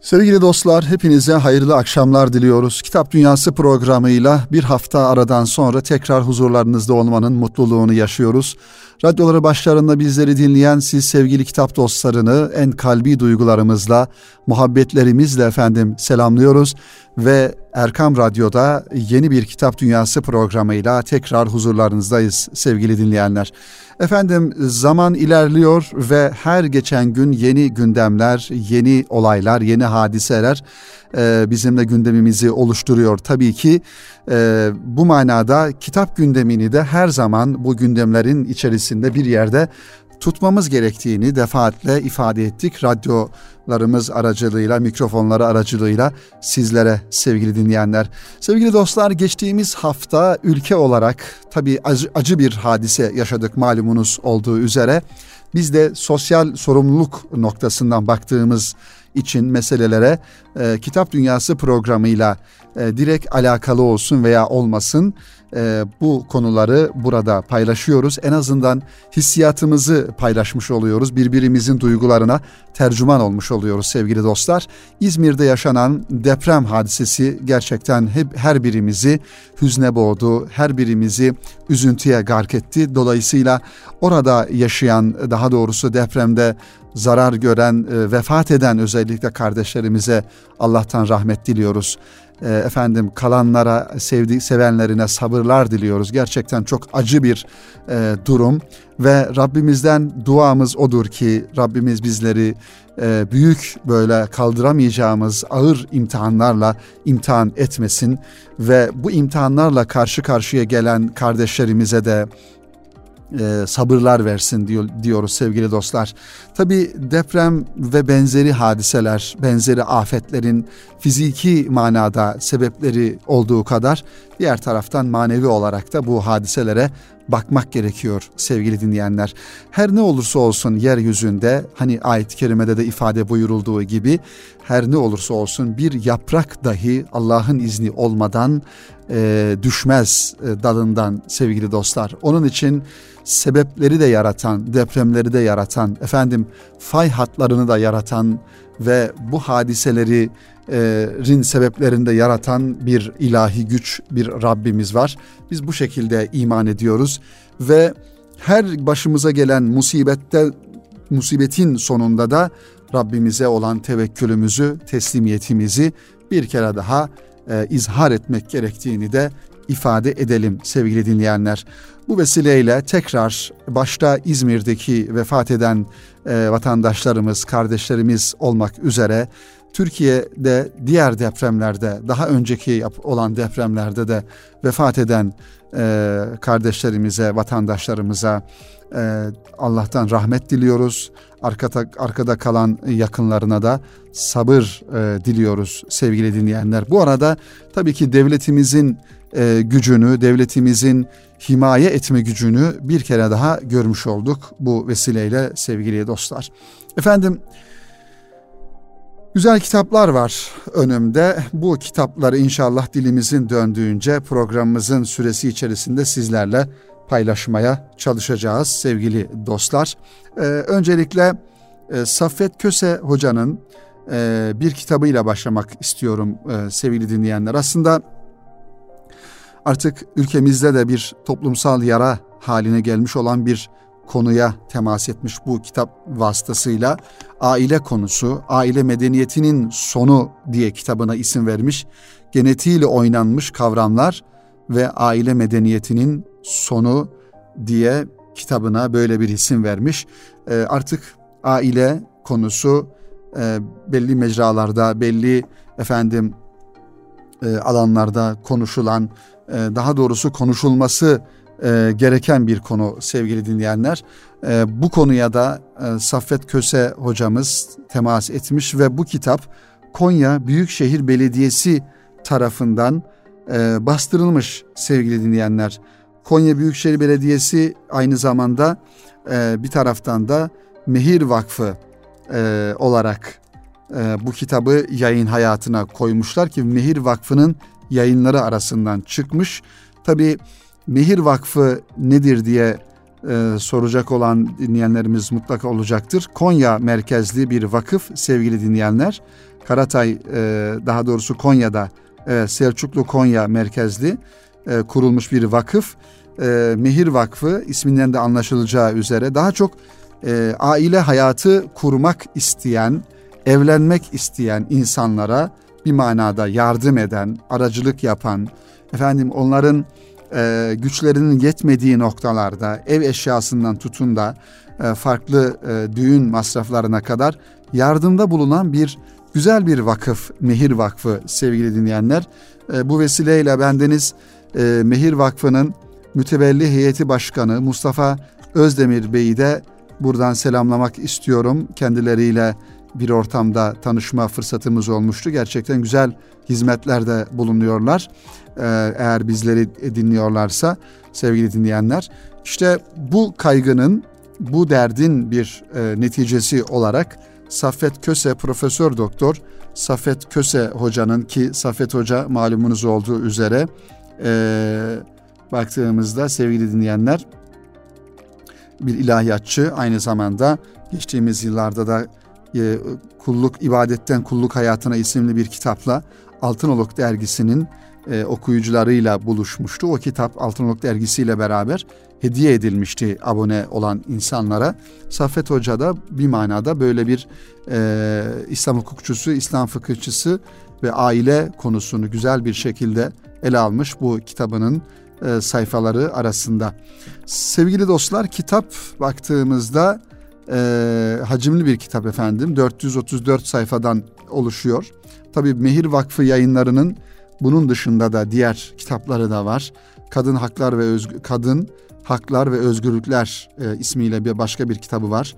Sevgili dostlar, hepinize hayırlı akşamlar diliyoruz. Kitap Dünyası programıyla bir hafta aradan sonra tekrar huzurlarınızda olmanın mutluluğunu yaşıyoruz. Radyoları başlarında bizleri dinleyen siz sevgili kitap dostlarını en kalbi duygularımızla, muhabbetlerimizle efendim selamlıyoruz ve Erkam Radyo'da yeni bir Kitap Dünyası programıyla tekrar huzurlarınızdayız sevgili dinleyenler. Efendim zaman ilerliyor ve her geçen gün yeni gündemler, yeni olaylar, yeni hadiseler e, bizimle gündemimizi oluşturuyor. Tabii ki e, bu manada kitap gündemini de her zaman bu gündemlerin içerisinde bir yerde tutmamız gerektiğini defaatle ifade ettik. Radyolarımız aracılığıyla, mikrofonları aracılığıyla sizlere sevgili dinleyenler. Sevgili dostlar geçtiğimiz hafta ülke olarak tabii acı, acı bir hadise yaşadık malumunuz olduğu üzere. Biz de sosyal sorumluluk noktasından baktığımız için meselelere e, Kitap Dünyası programıyla e, direkt alakalı olsun veya olmasın e, bu konuları burada paylaşıyoruz. En azından hissiyatımızı paylaşmış oluyoruz. Birbirimizin duygularına tercüman olmuş oluyoruz sevgili dostlar. İzmir'de yaşanan deprem hadisesi gerçekten hep her birimizi hüzne boğdu. Her birimizi üzüntüye gark etti. Dolayısıyla orada yaşayan daha doğrusu depremde zarar gören, e, vefat eden özellikle kardeşlerimize Allah'tan rahmet diliyoruz. E, efendim kalanlara, sevdi, sevenlerine sabırlar diliyoruz. Gerçekten çok acı bir e, durum ve Rabbimizden duamız odur ki Rabbimiz bizleri büyük böyle kaldıramayacağımız ağır imtihanlarla imtihan etmesin ve bu imtihanlarla karşı karşıya gelen kardeşlerimize de e, sabırlar versin diyor, diyoruz sevgili dostlar. Tabi deprem ve benzeri hadiseler, benzeri afetlerin fiziki manada sebepleri olduğu kadar diğer taraftan manevi olarak da bu hadiselere bakmak gerekiyor sevgili dinleyenler. Her ne olursa olsun yeryüzünde hani ayet-i kerimede de ifade buyurulduğu gibi her ne olursa olsun bir yaprak dahi Allah'ın izni olmadan e, düşmez e, dalından sevgili dostlar. Onun için sebepleri de yaratan, depremleri de yaratan, efendim fay hatlarını da yaratan ve bu hadiselerin sebeplerini de yaratan bir ilahi güç, bir Rabbimiz var. Biz bu şekilde iman ediyoruz ve her başımıza gelen musibette musibetin sonunda da Rabbimize olan tevekkülümüzü, teslimiyetimizi bir kere daha e, izhar etmek gerektiğini de ifade edelim sevgili dinleyenler. Bu vesileyle tekrar başta İzmir'deki vefat eden e, vatandaşlarımız, kardeşlerimiz olmak üzere Türkiye'de diğer depremlerde, daha önceki olan depremlerde de vefat eden e, kardeşlerimize, vatandaşlarımıza e, Allah'tan rahmet diliyoruz. Arkada, arkada kalan yakınlarına da sabır e, diliyoruz sevgili dinleyenler. Bu arada tabii ki devletimizin e, gücünü, devletimizin himaye etme gücünü bir kere daha görmüş olduk bu vesileyle sevgili dostlar. Efendim güzel kitaplar var önümde. Bu kitapları inşallah dilimizin döndüğünce programımızın süresi içerisinde sizlerle paylaşmaya çalışacağız sevgili dostlar. Ee, öncelikle e, Saffet Köse hocanın e, bir kitabıyla başlamak istiyorum e, sevgili dinleyenler. Aslında artık ülkemizde de bir toplumsal yara haline gelmiş olan bir konuya temas etmiş bu kitap vasıtasıyla aile konusu, aile medeniyetinin sonu diye kitabına isim vermiş. Genetiğiyle oynanmış kavramlar ve aile medeniyetinin sonu diye kitabına böyle bir isim vermiş. E, artık aile konusu e, belli mecralarda, belli efendim e, alanlarda konuşulan, e, daha doğrusu konuşulması e, gereken bir konu sevgili dinleyenler. E, bu konuya da e, Saffet Köse hocamız temas etmiş ve bu kitap Konya Büyükşehir Belediyesi tarafından e, bastırılmış sevgili dinleyenler. Konya Büyükşehir Belediyesi aynı zamanda e, bir taraftan da Mehir Vakfı e, olarak e, bu kitabı yayın hayatına koymuşlar ki Mehir Vakfı'nın yayınları arasından çıkmış. Tabi Mehir Vakfı nedir diye e, soracak olan dinleyenlerimiz mutlaka olacaktır. Konya merkezli bir vakıf sevgili dinleyenler. Karatay e, daha doğrusu Konya'da e, Selçuklu Konya merkezli e, kurulmuş bir vakıf. E, Mehir Vakfı isminden de anlaşılacağı üzere daha çok e, aile hayatı kurmak isteyen, evlenmek isteyen insanlara bir manada yardım eden, aracılık yapan, efendim onların e, güçlerinin yetmediği noktalarda ev eşyasından tutun da e, farklı e, düğün masraflarına kadar yardımda bulunan bir güzel bir vakıf, Mehir Vakfı sevgili dinleyenler. E, bu vesileyle bendeniz e, Mehir Vakfı'nın mütevelli heyeti başkanı Mustafa Özdemir Bey'i de buradan selamlamak istiyorum. Kendileriyle bir ortamda tanışma fırsatımız olmuştu. Gerçekten güzel hizmetlerde bulunuyorlar. Ee, eğer bizleri dinliyorlarsa sevgili dinleyenler. İşte bu kaygının, bu derdin bir e, neticesi olarak Saffet Köse Profesör Doktor Saffet Köse hocanın ki Saffet Hoca malumunuz olduğu üzere e, baktığımızda sevgili dinleyenler bir ilahiyatçı aynı zamanda geçtiğimiz yıllarda da e, kulluk ibadetten kulluk hayatına isimli bir kitapla Altınoluk dergisinin e, okuyucularıyla buluşmuştu. O kitap Altınoluk dergisiyle beraber hediye edilmişti abone olan insanlara. Saffet Hoca da bir manada böyle bir e, İslam hukukçusu, İslam fıkıhçısı ve aile konusunu güzel bir şekilde ele almış bu kitabının e, sayfaları arasında. Sevgili dostlar kitap baktığımızda e, hacimli bir kitap efendim. 434 sayfadan oluşuyor. Tabii Mehir Vakfı yayınlarının bunun dışında da diğer kitapları da var. Kadın Haklar ve Özgü Kadın Haklar ve Özgürlükler e, ismiyle bir başka bir kitabı var.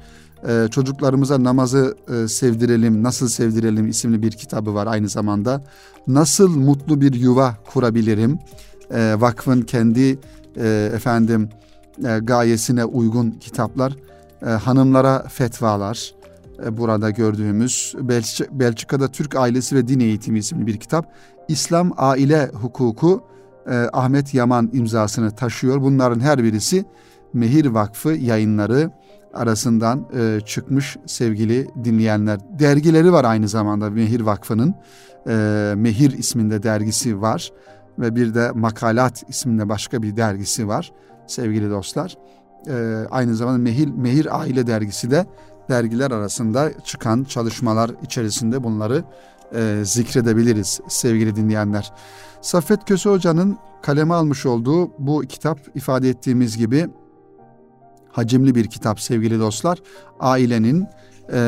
E, çocuklarımıza namazı e, sevdirelim, nasıl sevdirelim isimli bir kitabı var aynı zamanda. Nasıl mutlu bir yuva kurabilirim? E, vakfın kendi e, efendim e, gayesine uygun kitaplar e, hanımlara fetvalar e, burada gördüğümüz Belç Belçika'da Türk Ailesi ve Din Eğitimi isimli bir kitap. İslam Aile Hukuku e, Ahmet Yaman imzasını taşıyor. Bunların her birisi Mehir Vakfı yayınları arasından çıkmış sevgili dinleyenler. Dergileri var aynı zamanda Mehir Vakfı'nın. Mehir isminde dergisi var ve bir de Makalat isminde başka bir dergisi var sevgili dostlar e, aynı zamanda Mehir, Mehir Aile Dergisi de dergiler arasında çıkan çalışmalar içerisinde bunları e, zikredebiliriz sevgili dinleyenler. Saffet Köse Hoca'nın kaleme almış olduğu bu kitap ifade ettiğimiz gibi hacimli bir kitap sevgili dostlar. Ailenin e,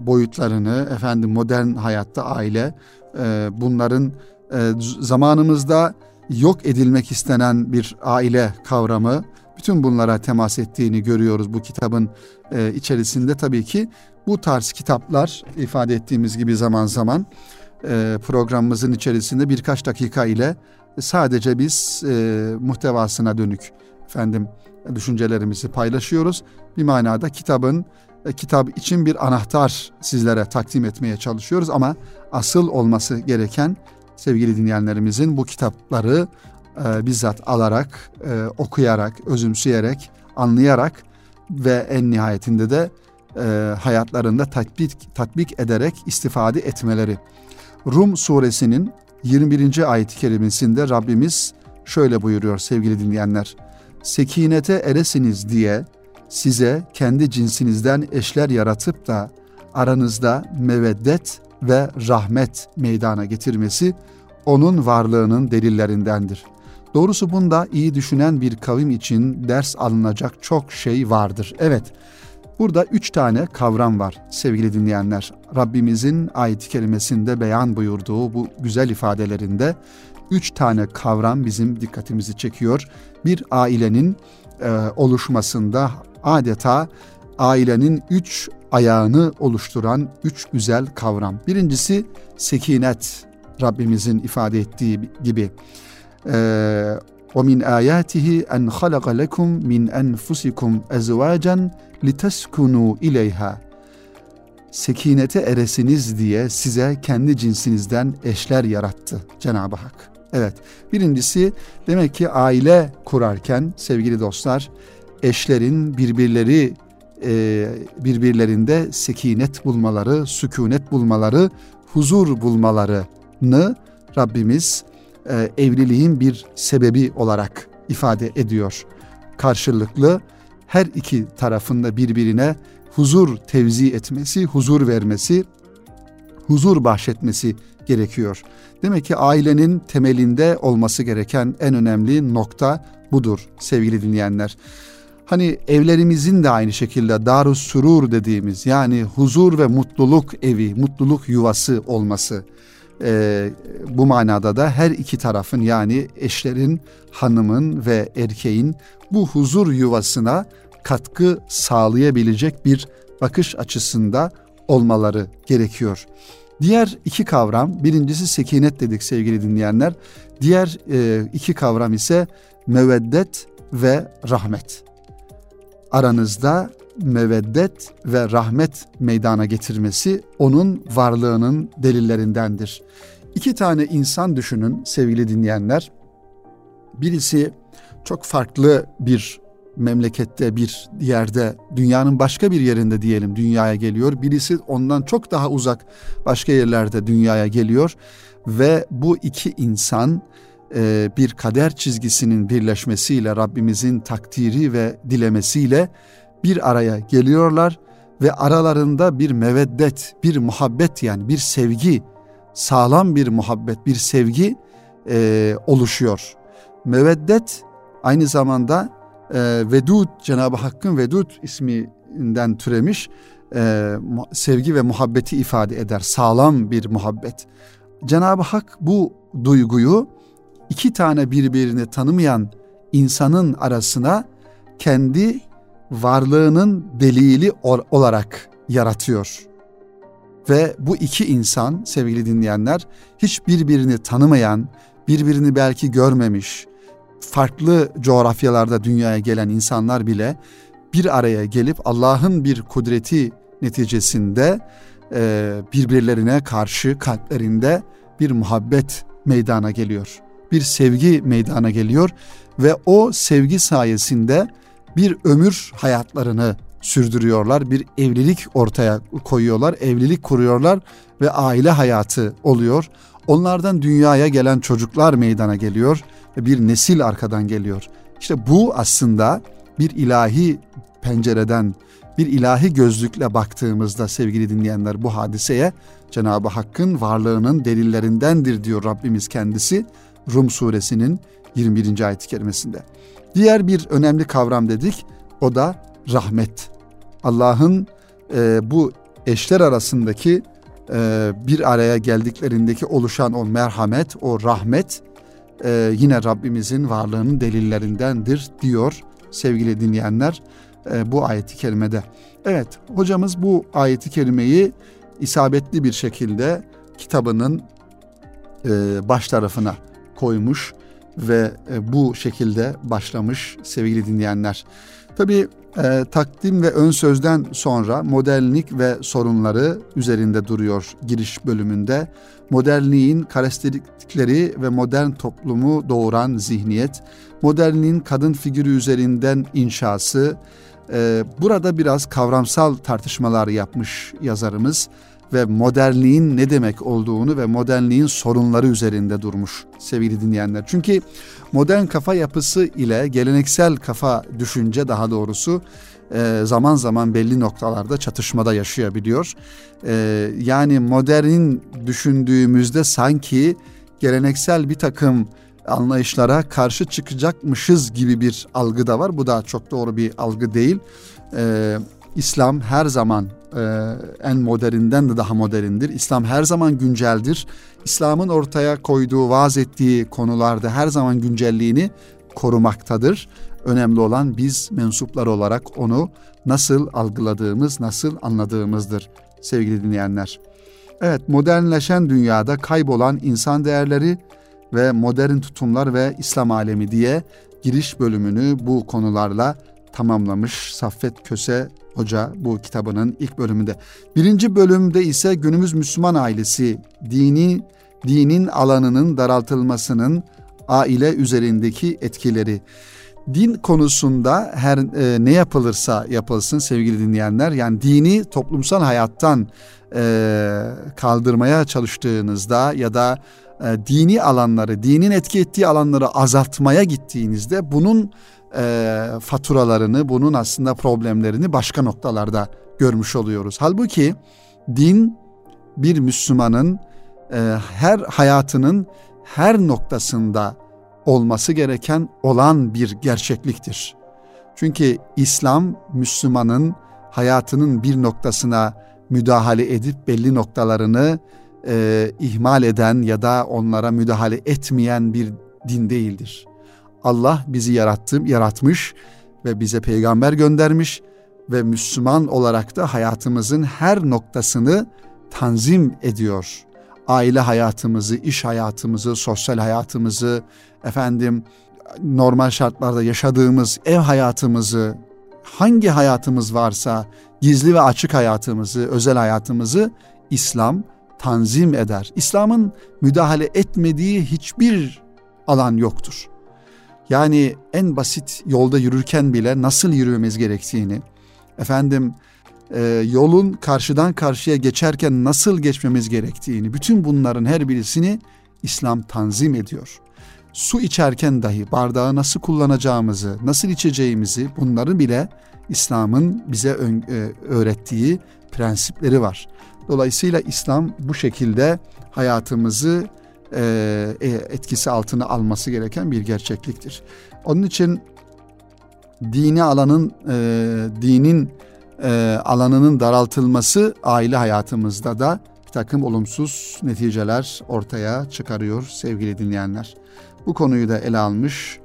boyutlarını, efendim modern hayatta aile, e, bunların e, zamanımızda yok edilmek istenen bir aile kavramı, bütün bunlara temas ettiğini görüyoruz bu kitabın e, içerisinde. Tabii ki bu tarz kitaplar ifade ettiğimiz gibi zaman zaman e, programımızın içerisinde birkaç dakika ile sadece biz e, muhtevasına dönük efendim düşüncelerimizi paylaşıyoruz. Bir manada kitabın e, kitap için bir anahtar sizlere takdim etmeye çalışıyoruz ama asıl olması gereken sevgili dinleyenlerimizin bu kitapları e, bizzat alarak, e, okuyarak, özümseyerek, anlayarak ve en nihayetinde de e, hayatlarında tatbik, tatbik ederek istifade etmeleri. Rum suresinin 21. ayet-i kerimesinde Rabbimiz şöyle buyuruyor sevgili dinleyenler. Sekinete eresiniz diye size kendi cinsinizden eşler yaratıp da aranızda meveddet ve rahmet meydana getirmesi onun varlığının delillerindendir. Doğrusu bunda iyi düşünen bir kavim için ders alınacak çok şey vardır. Evet, burada üç tane kavram var sevgili dinleyenler. Rabbimizin ayet-i kerimesinde beyan buyurduğu bu güzel ifadelerinde üç tane kavram bizim dikkatimizi çekiyor. Bir ailenin e, oluşmasında adeta ailenin üç ayağını oluşturan üç güzel kavram. Birincisi sekinet, Rabbimizin ifade ettiği gibi ومن آياته أن خلق لكم من أنفسكم أزواجا لتسكنوا إليها Sekinete eresiniz diye size kendi cinsinizden eşler yarattı Cenab-ı Hak. Evet, birincisi demek ki aile kurarken sevgili dostlar eşlerin birbirleri e, birbirlerinde sekinet bulmaları, sükunet bulmaları, huzur bulmalarını Rabbimiz e, evliliğin bir sebebi olarak ifade ediyor. Karşılıklı her iki tarafında birbirine huzur tevzi etmesi, huzur vermesi, huzur bahşetmesi gerekiyor. Demek ki ailenin temelinde olması gereken en önemli nokta budur sevgili dinleyenler. Hani evlerimizin de aynı şekilde darus surur dediğimiz yani huzur ve mutluluk evi, mutluluk yuvası olması. Ee, bu manada da her iki tarafın yani eşlerin, hanımın ve erkeğin bu huzur yuvasına katkı sağlayabilecek bir bakış açısında olmaları gerekiyor. Diğer iki kavram, birincisi sekinet dedik sevgili dinleyenler. Diğer e, iki kavram ise meveddet ve rahmet. Aranızda meveddet ve rahmet meydana getirmesi onun varlığının delillerindendir. İki tane insan düşünün sevgili dinleyenler. Birisi çok farklı bir memlekette bir yerde dünyanın başka bir yerinde diyelim dünyaya geliyor. Birisi ondan çok daha uzak başka yerlerde dünyaya geliyor ve bu iki insan e, bir kader çizgisinin birleşmesiyle Rabbimizin takdiri ve dilemesiyle bir araya geliyorlar ve aralarında bir meveddet, bir muhabbet yani bir sevgi, sağlam bir muhabbet, bir sevgi e, oluşuyor. Meveddet aynı zamanda e, Vedud, Cenab-ı Hakk'ın Vedud isminden türemiş e, sevgi ve muhabbeti ifade eder. Sağlam bir muhabbet. Cenab-ı Hak bu duyguyu iki tane birbirini tanımayan insanın arasına kendi varlığının delili olarak yaratıyor. Ve bu iki insan sevgili dinleyenler hiç birbirini tanımayan, birbirini belki görmemiş, farklı coğrafyalarda dünyaya gelen insanlar bile bir araya gelip Allah'ın bir kudreti neticesinde e, birbirlerine karşı kalplerinde bir muhabbet meydana geliyor. Bir sevgi meydana geliyor ve o sevgi sayesinde bir ömür hayatlarını sürdürüyorlar. Bir evlilik ortaya koyuyorlar, evlilik kuruyorlar ve aile hayatı oluyor. Onlardan dünyaya gelen çocuklar meydana geliyor ve bir nesil arkadan geliyor. İşte bu aslında bir ilahi pencereden, bir ilahi gözlükle baktığımızda sevgili dinleyenler bu hadiseye Cenab-ı Hakk'ın varlığının delillerindendir diyor Rabbimiz kendisi Rum suresinin 21. ayet-i kerimesinde. Diğer bir önemli kavram dedik o da rahmet. Allah'ın e, bu eşler arasındaki e, bir araya geldiklerindeki oluşan o merhamet, o rahmet e, yine Rabbimizin varlığının delillerindendir diyor sevgili dinleyenler e, bu ayeti kerimede. Evet hocamız bu ayeti kerimeyi isabetli bir şekilde kitabının e, baş tarafına koymuş ve e, bu şekilde başlamış sevgili dinleyenler. Tabi e, takdim ve ön sözden sonra modernlik ve sorunları üzerinde duruyor giriş bölümünde. Modernliğin karakteristikleri ve modern toplumu doğuran zihniyet, modernliğin kadın figürü üzerinden inşası, e, burada biraz kavramsal tartışmalar yapmış yazarımız ve modernliğin ne demek olduğunu ve modernliğin sorunları üzerinde durmuş sevgili dinleyenler. Çünkü modern kafa yapısı ile geleneksel kafa düşünce daha doğrusu e, zaman zaman belli noktalarda çatışmada yaşayabiliyor. E, yani modernin düşündüğümüzde sanki geleneksel bir takım anlayışlara karşı çıkacakmışız gibi bir algı da var. Bu da çok doğru bir algı değil. Ee, İslam her zaman e, en moderninden de daha moderndir. İslam her zaman günceldir. İslam'ın ortaya koyduğu, vaaz ettiği konularda her zaman güncelliğini korumaktadır. Önemli olan biz mensuplar olarak onu nasıl algıladığımız, nasıl anladığımızdır sevgili dinleyenler. Evet modernleşen dünyada kaybolan insan değerleri ve modern tutumlar ve İslam alemi diye giriş bölümünü bu konularla tamamlamış Saffet Köse Hoca bu kitabının ilk bölümünde. Birinci bölümde ise günümüz Müslüman ailesi dini dinin alanının daraltılmasının aile üzerindeki etkileri. din konusunda her e, ne yapılırsa yapılsın sevgili dinleyenler yani dini toplumsal hayattan e, kaldırmaya çalıştığınızda ya da e, dini alanları, dinin etki ettiği alanları azaltmaya gittiğinizde bunun e, faturalarını, bunun aslında problemlerini başka noktalarda görmüş oluyoruz. Halbuki din bir Müslümanın e, her hayatının her noktasında olması gereken olan bir gerçekliktir. Çünkü İslam Müslümanın hayatının bir noktasına müdahale edip belli noktalarını e, ihmal eden ya da onlara müdahale etmeyen bir din değildir. Allah bizi yarattı, yaratmış ve bize peygamber göndermiş ve Müslüman olarak da hayatımızın her noktasını tanzim ediyor. Aile hayatımızı, iş hayatımızı, sosyal hayatımızı, efendim normal şartlarda yaşadığımız ev hayatımızı, hangi hayatımız varsa gizli ve açık hayatımızı, özel hayatımızı İslam tanzim eder. İslam'ın müdahale etmediği hiçbir alan yoktur. Yani en basit yolda yürürken bile nasıl yürümemiz gerektiğini, efendim e, yolun karşıdan karşıya geçerken nasıl geçmemiz gerektiğini, bütün bunların her birisini İslam tanzim ediyor. Su içerken dahi bardağı nasıl kullanacağımızı, nasıl içeceğimizi bunları bile İslam'ın bize e, öğrettiği prensipleri var. Dolayısıyla İslam bu şekilde hayatımızı etkisi altına alması gereken bir gerçekliktir. Onun için dini alanın e, dinin e, alanının daraltılması aile hayatımızda da bir takım olumsuz neticeler ortaya çıkarıyor sevgili dinleyenler. Bu konuyu da ele almış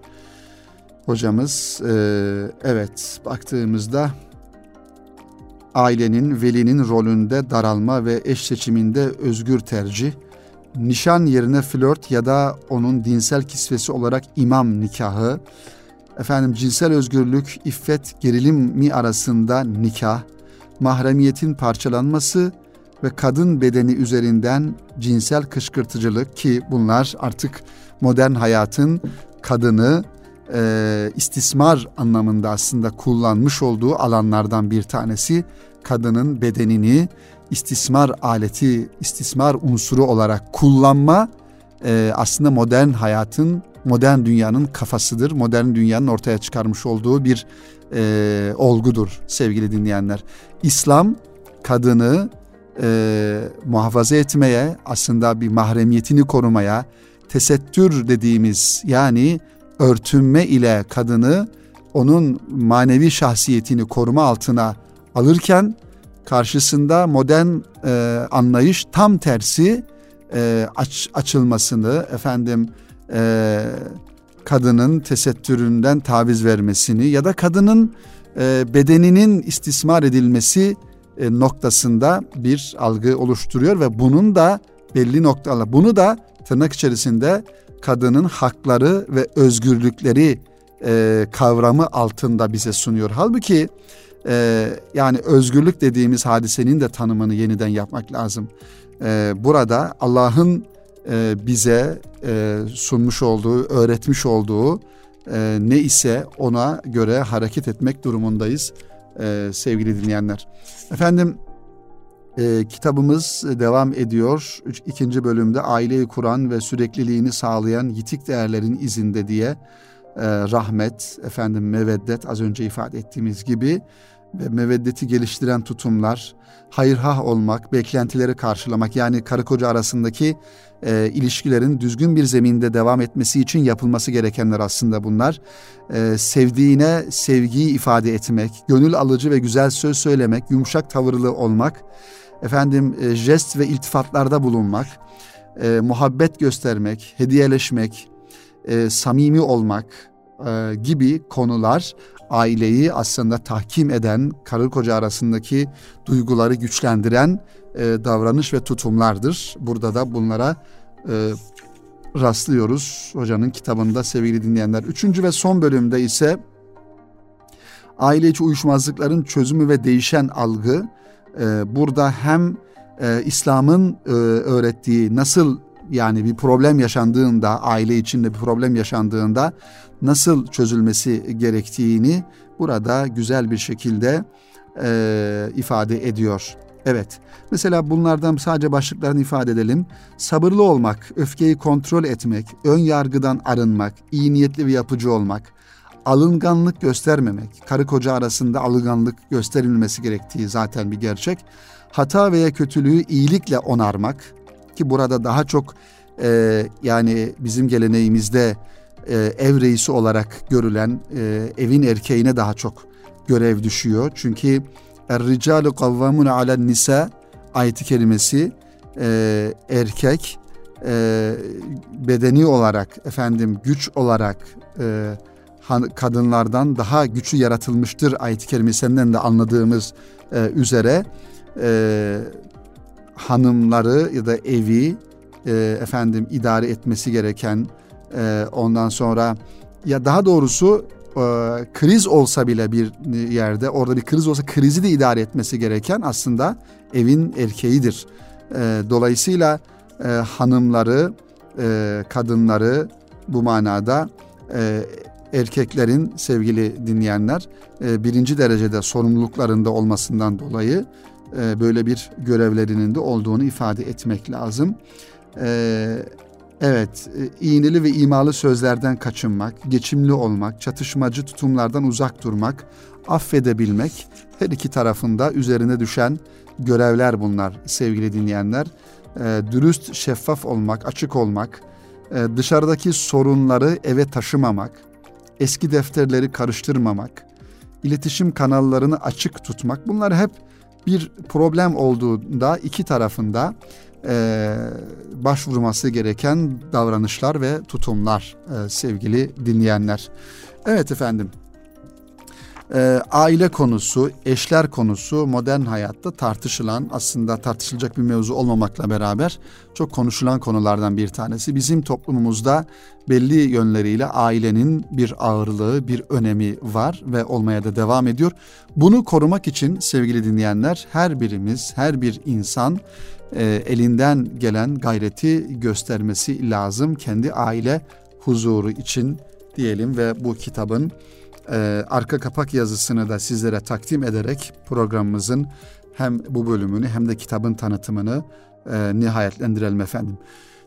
hocamız. E, evet baktığımızda ailenin, velinin rolünde daralma ve eş seçiminde özgür tercih, nişan yerine flört ya da onun dinsel kisvesi olarak imam nikahı, efendim cinsel özgürlük, iffet, gerilim mi arasında nikah, mahremiyetin parçalanması ve kadın bedeni üzerinden cinsel kışkırtıcılık ki bunlar artık modern hayatın kadını e, istismar anlamında aslında kullanmış olduğu alanlardan bir tanesi kadının bedenini istismar aleti, istismar unsuru olarak kullanma e, aslında modern hayatın, modern dünyanın kafasıdır. Modern dünyanın ortaya çıkarmış olduğu bir e, olgudur sevgili dinleyenler. İslam kadını e, muhafaza etmeye, aslında bir mahremiyetini korumaya, tesettür dediğimiz yani örtünme ile kadını onun manevi şahsiyetini koruma altına alırken karşısında modern e, anlayış tam tersi e, aç, açılmasını efendim e, kadının tesettüründen taviz vermesini ya da kadının e, bedeninin istismar edilmesi e, noktasında bir algı oluşturuyor ve bunun da belli noktalar bunu da tırnak içerisinde kadının hakları ve özgürlükleri e, kavramı altında bize sunuyor. Halbuki e, yani özgürlük dediğimiz hadisenin de tanımını yeniden yapmak lazım. E, burada Allah'ın e, bize e, sunmuş olduğu, öğretmiş olduğu e, ne ise ona göre hareket etmek durumundayız e, sevgili dinleyenler. Efendim e, kitabımız devam ediyor. Üç, ikinci bölümde aileyi kuran ve sürekliliğini sağlayan yitik değerlerin izinde diye rahmet, efendim meveddet az önce ifade ettiğimiz gibi ve meveddeti geliştiren tutumlar, hayırhah olmak, beklentileri karşılamak yani karı koca arasındaki e, ilişkilerin düzgün bir zeminde devam etmesi için yapılması gerekenler aslında bunlar. E, sevdiğine sevgiyi ifade etmek, gönül alıcı ve güzel söz söylemek, yumuşak tavırlı olmak, efendim e, jest ve iltifatlarda bulunmak, e, muhabbet göstermek, hediyeleşmek, e, samimi olmak e, gibi konular aileyi aslında tahkim eden, karı koca arasındaki duyguları güçlendiren e, davranış ve tutumlardır. Burada da bunlara e, rastlıyoruz hocanın kitabında sevgili dinleyenler. Üçüncü ve son bölümde ise aile içi uyuşmazlıkların çözümü ve değişen algı. E, burada hem e, İslam'ın e, öğrettiği nasıl yani bir problem yaşandığında aile içinde bir problem yaşandığında nasıl çözülmesi gerektiğini burada güzel bir şekilde e, ifade ediyor. Evet. Mesela bunlardan sadece başlıklarını ifade edelim. Sabırlı olmak, öfkeyi kontrol etmek, ön yargıdan arınmak, iyi niyetli ve yapıcı olmak, alınganlık göstermemek, karı koca arasında alınganlık gösterilmesi gerektiği zaten bir gerçek. Hata veya kötülüğü iyilikle onarmak ki burada daha çok e, yani bizim geleneğimizde e, ev reisi olarak görülen e, evin erkeğine daha çok görev düşüyor. Çünkü Er-ricalu kavvamun alen nisa ayeti kelimesi e, erkek e, bedeni olarak efendim güç olarak e, kadınlardan daha güçlü yaratılmıştır ayet-i kerimesinden de anladığımız e, üzere e, hanımları ya da evi e, efendim idare etmesi gereken e, ondan sonra ya daha doğrusu e, kriz olsa bile bir yerde orada bir kriz olsa krizi de idare etmesi gereken aslında evin erkeğidir. E, dolayısıyla e, hanımları, e, kadınları bu manada e, erkeklerin sevgili dinleyenler e, birinci derecede sorumluluklarında olmasından dolayı e, böyle bir görevlerinin de olduğunu ifade etmek lazım. E, Evet, e, iğneli ve imalı sözlerden kaçınmak, geçimli olmak, çatışmacı tutumlardan uzak durmak, affedebilmek her iki tarafında üzerine düşen görevler bunlar sevgili dinleyenler. Dürüst, şeffaf olmak, açık olmak, e, dışarıdaki sorunları eve taşımamak, eski defterleri karıştırmamak, iletişim kanallarını açık tutmak bunlar hep bir problem olduğunda iki tarafında e, başvurması gereken davranışlar ve tutumlar e, sevgili dinleyenler. Evet efendim e, aile konusu, eşler konusu modern hayatta tartışılan aslında tartışılacak bir mevzu olmamakla beraber çok konuşulan konulardan bir tanesi. Bizim toplumumuzda belli yönleriyle ailenin bir ağırlığı, bir önemi var ve olmaya da devam ediyor. Bunu korumak için sevgili dinleyenler her birimiz, her bir insan e, elinden gelen gayreti göstermesi lazım kendi aile huzuru için diyelim ve bu kitabın e, arka kapak yazısını da sizlere takdim ederek programımızın hem bu bölümünü hem de kitabın tanıtımını e, nihayetlendirelim efendim.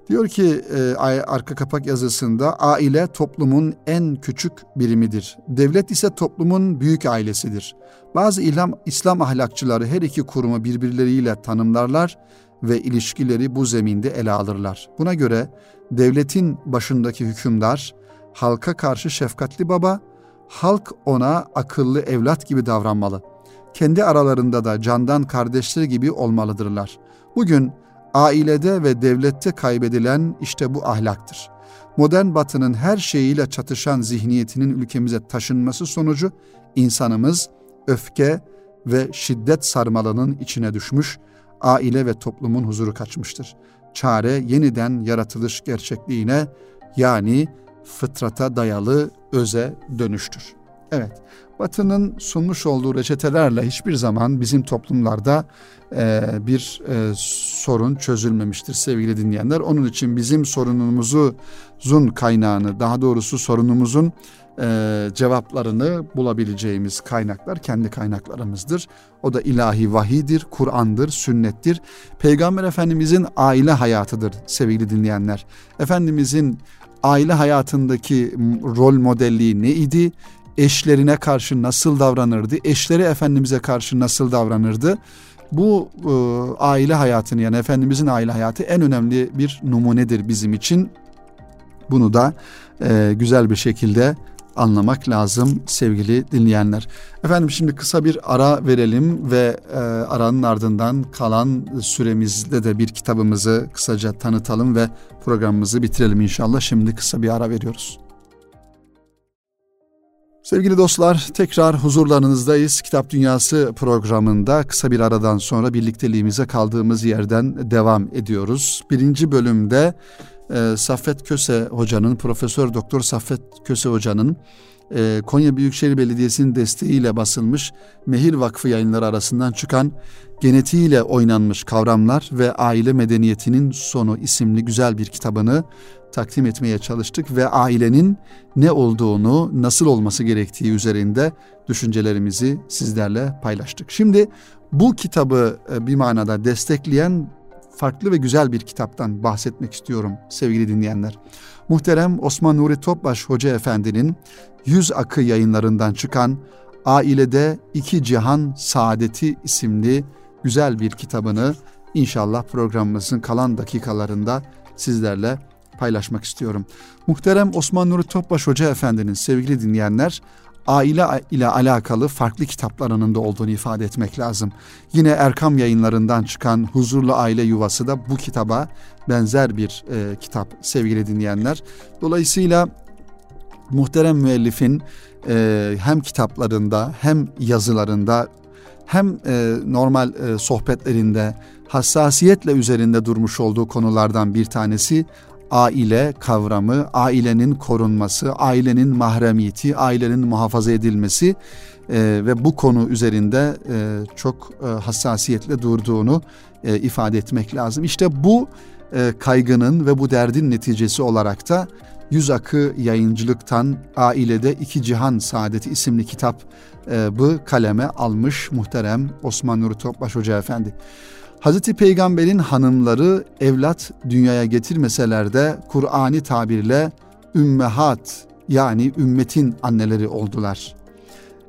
Diyor ki e, arka kapak yazısında aile toplumun en küçük birimidir. Devlet ise toplumun büyük ailesidir. Bazı İslam, İslam ahlakçıları her iki kurumu birbirleriyle tanımlarlar ve ilişkileri bu zeminde ele alırlar. Buna göre devletin başındaki hükümdar halka karşı şefkatli baba, halk ona akıllı evlat gibi davranmalı. Kendi aralarında da candan kardeşleri gibi olmalıdırlar. Bugün ailede ve devlette kaybedilen işte bu ahlaktır. Modern batının her şeyiyle çatışan zihniyetinin ülkemize taşınması sonucu insanımız öfke ve şiddet sarmalının içine düşmüş, aile ve toplumun huzuru kaçmıştır. Çare yeniden yaratılış gerçekliğine yani fıtrata dayalı öze dönüştür. Evet, Batı'nın sunmuş olduğu reçetelerle hiçbir zaman bizim toplumlarda e, bir e, sorun çözülmemiştir sevgili dinleyenler. Onun için bizim sorunumuzun kaynağını, daha doğrusu sorunumuzun e, cevaplarını bulabileceğimiz kaynaklar kendi kaynaklarımızdır. O da ilahi vahidir, Kur'an'dır, sünnettir. Peygamber Efendimizin aile hayatıdır sevgili dinleyenler. Efendimizin aile hayatındaki rol modelliği neydi? Eşlerine karşı nasıl davranırdı? Eşleri Efendimiz'e karşı nasıl davranırdı? Bu e, aile hayatını yani Efendimizin aile hayatı en önemli bir numunedir bizim için. Bunu da e, güzel bir şekilde anlamak lazım sevgili dinleyenler. Efendim şimdi kısa bir ara verelim ve e, aranın ardından kalan süremizde de bir kitabımızı kısaca tanıtalım ve programımızı bitirelim inşallah. Şimdi kısa bir ara veriyoruz. Sevgili dostlar tekrar huzurlarınızdayız. Kitap Dünyası programında kısa bir aradan sonra birlikteliğimize kaldığımız yerden devam ediyoruz. Birinci bölümde e, Saffet Köse Hoca'nın, Profesör Doktor Saffet Köse Hoca'nın e, Konya Büyükşehir Belediyesi'nin desteğiyle basılmış Mehir Vakfı yayınları arasından çıkan Genetiğiyle Oynanmış Kavramlar ve Aile Medeniyetinin Sonu isimli güzel bir kitabını takdim etmeye çalıştık ve ailenin ne olduğunu, nasıl olması gerektiği üzerinde düşüncelerimizi sizlerle paylaştık. Şimdi bu kitabı e, bir manada destekleyen farklı ve güzel bir kitaptan bahsetmek istiyorum sevgili dinleyenler. Muhterem Osman Nuri Topbaş Hoca Efendi'nin Yüz Akı yayınlarından çıkan Ailede İki Cihan Saadeti isimli güzel bir kitabını inşallah programımızın kalan dakikalarında sizlerle paylaşmak istiyorum. Muhterem Osman Nuri Topbaş Hoca Efendi'nin sevgili dinleyenler aile ile alakalı farklı kitaplarının da olduğunu ifade etmek lazım. Yine Erkam yayınlarından çıkan Huzurlu Aile Yuvası da bu kitaba benzer bir e, kitap sevgili dinleyenler. Dolayısıyla muhterem müellifin e, hem kitaplarında hem yazılarında hem e, normal e, sohbetlerinde hassasiyetle üzerinde durmuş olduğu konulardan bir tanesi aile kavramı, ailenin korunması, ailenin mahremiyeti, ailenin muhafaza edilmesi e, ve bu konu üzerinde e, çok e, hassasiyetle durduğunu e, ifade etmek lazım. İşte bu e, kaygının ve bu derdin neticesi olarak da Yüz Akı Yayıncılık'tan Ailede İki Cihan Saadeti isimli kitap e, bu kaleme almış muhterem Osman Nuri Topbaş Hoca Efendi. Hazreti Peygamber'in hanımları evlat dünyaya getirmeseler de Kur'ani tabirle ümmehat yani ümmetin anneleri oldular.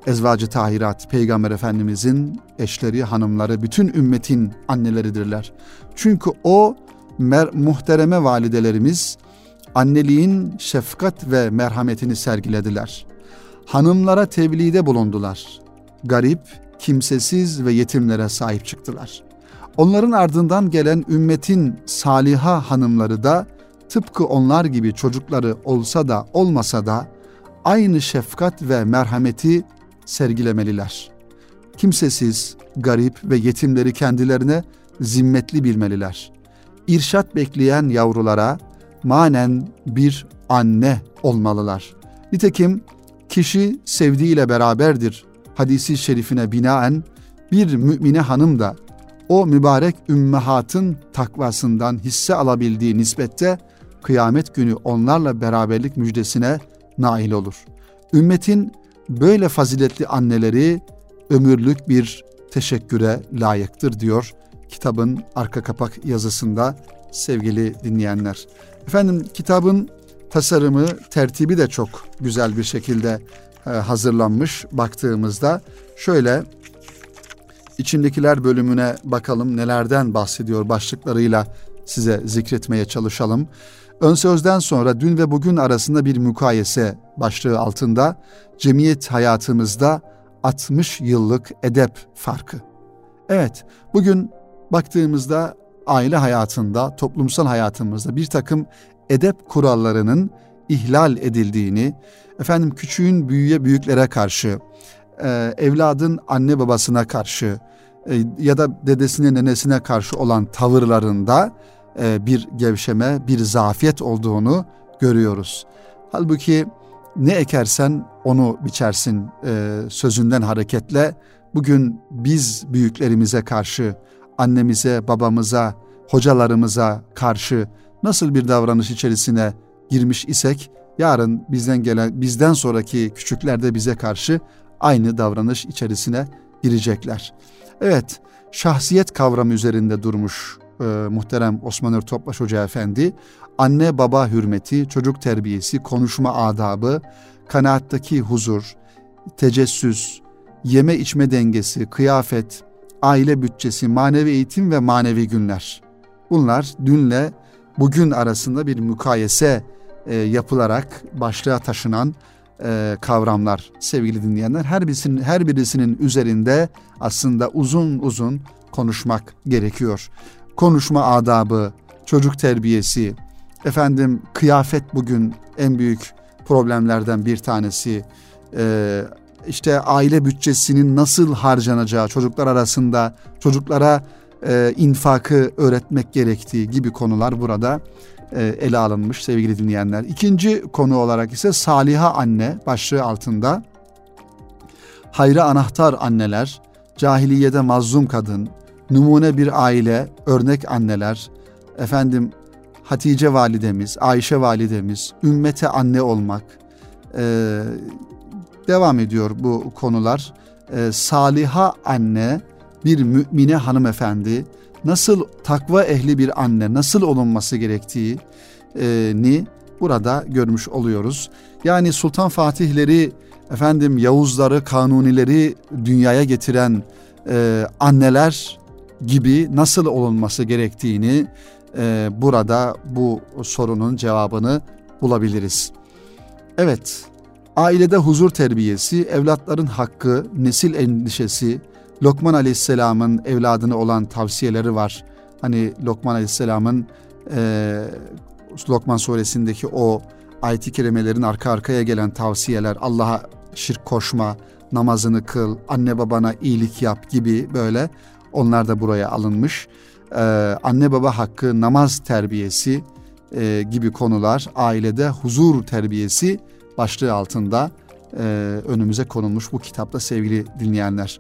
Ezvacı tahirat Peygamber Efendimizin eşleri, hanımları bütün ümmetin anneleridirler. Çünkü o mer muhtereme validelerimiz anneliğin şefkat ve merhametini sergilediler. Hanımlara tebliğde bulundular. Garip, kimsesiz ve yetimlere sahip çıktılar. Onların ardından gelen ümmetin saliha hanımları da tıpkı onlar gibi çocukları olsa da olmasa da aynı şefkat ve merhameti sergilemeliler. Kimsesiz, garip ve yetimleri kendilerine zimmetli bilmeliler. İrşat bekleyen yavrulara manen bir anne olmalılar. Nitekim kişi sevdiğiyle beraberdir hadisi şerifine binaen bir mümine hanım da o mübarek ümmehatın takvasından hisse alabildiği nispette kıyamet günü onlarla beraberlik müjdesine nail olur. Ümmetin böyle faziletli anneleri ömürlük bir teşekküre layıktır diyor kitabın arka kapak yazısında sevgili dinleyenler. Efendim kitabın tasarımı, tertibi de çok güzel bir şekilde e, hazırlanmış baktığımızda. Şöyle içindekiler bölümüne bakalım nelerden bahsediyor başlıklarıyla size zikretmeye çalışalım. Ön sözden sonra dün ve bugün arasında bir mukayese başlığı altında cemiyet hayatımızda 60 yıllık edep farkı. Evet, bugün baktığımızda aile hayatında, toplumsal hayatımızda bir takım edep kurallarının ihlal edildiğini, efendim küçüğün büyüğe büyüklere karşı, e, evladın anne babasına karşı e, ya da dedesine nenesine karşı olan tavırlarında e, bir gevşeme, bir zafiyet olduğunu görüyoruz. Halbuki ne ekersen onu biçersin e, sözünden hareketle bugün biz büyüklerimize karşı, annemize, babamıza, hocalarımıza karşı nasıl bir davranış içerisine girmiş isek yarın bizden gelen bizden sonraki küçükler de bize karşı aynı davranış içerisine girecekler. Evet, şahsiyet kavramı üzerinde durmuş e, muhterem Osman Topbaş Hoca Efendi, anne baba hürmeti, çocuk terbiyesi, konuşma adabı, kanaattaki huzur, tecessüs, yeme içme dengesi, kıyafet, aile bütçesi, manevi eğitim ve manevi günler. Bunlar dünle bugün arasında bir mukayese e, yapılarak başlığa taşınan e, kavramlar sevgili dinleyenler. Her birisinin, her birisinin üzerinde aslında uzun uzun konuşmak gerekiyor. Konuşma adabı, çocuk terbiyesi, efendim kıyafet bugün en büyük problemlerden bir tanesi. Ee, işte aile bütçesinin nasıl harcanacağı çocuklar arasında çocuklara e, infakı öğretmek gerektiği gibi konular burada e, ele alınmış sevgili dinleyenler. İkinci konu olarak ise Saliha anne başlığı altında hayra anahtar anneler, cahiliyede mazlum kadın, numune bir aile, örnek anneler, efendim Hatice validemiz, Ayşe validemiz, ümmete anne olmak, e, devam ediyor bu konular. E, saliha anne, bir mümine hanımefendi, nasıl takva ehli bir anne, nasıl olunması gerektiğini burada görmüş oluyoruz. Yani Sultan Fatihleri, efendim Yavuzları, Kanunileri dünyaya getiren e, anneler gibi nasıl olunması gerektiğini e, burada bu sorunun cevabını bulabiliriz. Evet, ailede huzur terbiyesi, evlatların hakkı, nesil endişesi, Lokman Aleyhisselam'ın evladına olan tavsiyeleri var. Hani Lokman Aleyhisselam'ın e, Lokman suresindeki o ayet-i kerimelerin arka arkaya gelen tavsiyeler, Allah'a şirk koşma, namazını kıl, anne babana iyilik yap gibi böyle onlar da buraya alınmış. Ee, anne baba hakkı, namaz terbiyesi e, gibi konular, ailede huzur terbiyesi başlığı altında e, önümüze konulmuş bu kitapta sevgili dinleyenler.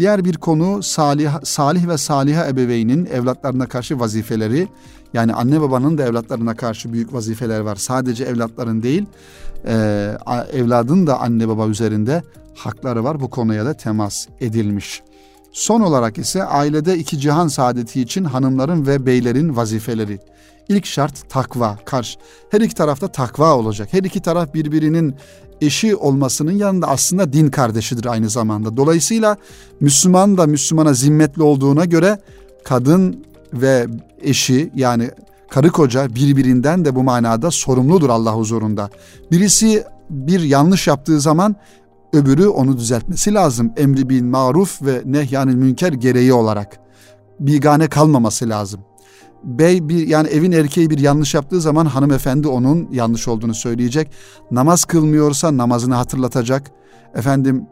Diğer bir konu salih, salih ve saliha ebeveynin evlatlarına karşı vazifeleri. Yani anne babanın da evlatlarına karşı büyük vazifeler var. Sadece evlatların değil, e, evladın da anne baba üzerinde hakları var. Bu konuya da temas edilmiş. Son olarak ise ailede iki cihan saadeti için hanımların ve beylerin vazifeleri. İlk şart takva, karşı. Her iki tarafta takva olacak. Her iki taraf birbirinin eşi olmasının yanında aslında din kardeşidir aynı zamanda. Dolayısıyla Müslüman da Müslümana zimmetli olduğuna göre kadın ve eşi yani karı koca birbirinden de bu manada sorumludur Allah huzurunda. Birisi bir yanlış yaptığı zaman öbürü onu düzeltmesi lazım. Emri bin maruf ve nehyanil münker gereği olarak. Bigane kalmaması lazım. Bey bir yani evin erkeği bir yanlış yaptığı zaman hanımefendi onun yanlış olduğunu söyleyecek. Namaz kılmıyorsa namazını hatırlatacak. Efendim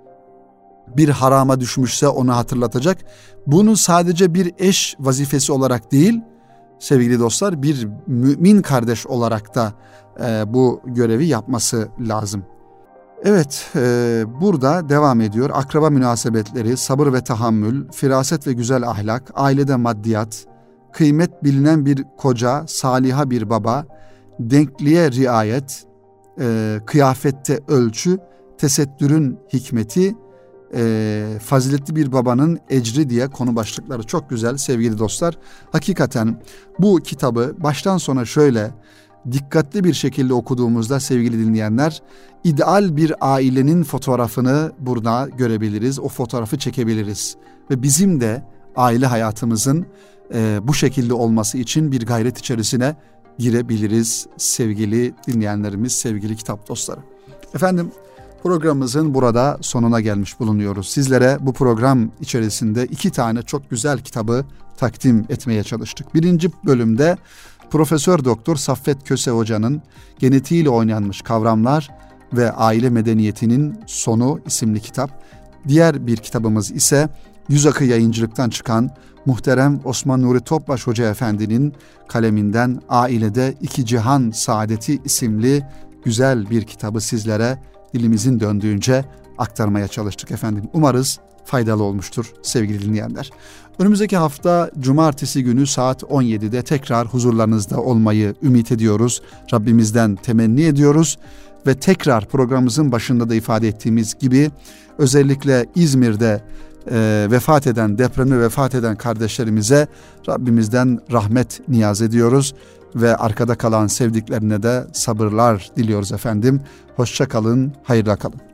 bir harama düşmüşse onu hatırlatacak. Bunu sadece bir eş vazifesi olarak değil sevgili dostlar bir mümin kardeş olarak da e, bu görevi yapması lazım. Evet, e, burada devam ediyor. Akraba münasebetleri, sabır ve tahammül, firaset ve güzel ahlak, ailede maddiyat, kıymet bilinen bir koca, saliha bir baba, denkliğe riayet, e, kıyafette ölçü, tesettürün hikmeti, e, faziletli bir babanın ecri diye konu başlıkları çok güzel sevgili dostlar. Hakikaten bu kitabı baştan sona şöyle dikkatli bir şekilde okuduğumuzda sevgili dinleyenler ideal bir ailenin fotoğrafını burada görebiliriz. O fotoğrafı çekebiliriz. Ve bizim de aile hayatımızın e, bu şekilde olması için bir gayret içerisine girebiliriz sevgili dinleyenlerimiz, sevgili kitap dostları. Efendim programımızın burada sonuna gelmiş bulunuyoruz. Sizlere bu program içerisinde iki tane çok güzel kitabı takdim etmeye çalıştık. Birinci bölümde Profesör Doktor Saffet Köse Hoca'nın Genetiğiyle Oynanmış Kavramlar ve Aile Medeniyetinin Sonu isimli kitap. Diğer bir kitabımız ise Yüz Akı Yayıncılıktan çıkan muhterem Osman Nuri Topbaş Hoca Efendi'nin kaleminden Ailede İki Cihan Saadeti isimli güzel bir kitabı sizlere dilimizin döndüğünce aktarmaya çalıştık efendim. Umarız faydalı olmuştur sevgili dinleyenler. Önümüzdeki hafta cumartesi günü saat 17'de tekrar huzurlarınızda olmayı ümit ediyoruz. Rabbimizden temenni ediyoruz ve tekrar programımızın başında da ifade ettiğimiz gibi özellikle İzmir'de e, vefat eden, depremi vefat eden kardeşlerimize Rabbimizden rahmet niyaz ediyoruz ve arkada kalan sevdiklerine de sabırlar diliyoruz efendim. Hoşça kalın, hayırla kalın.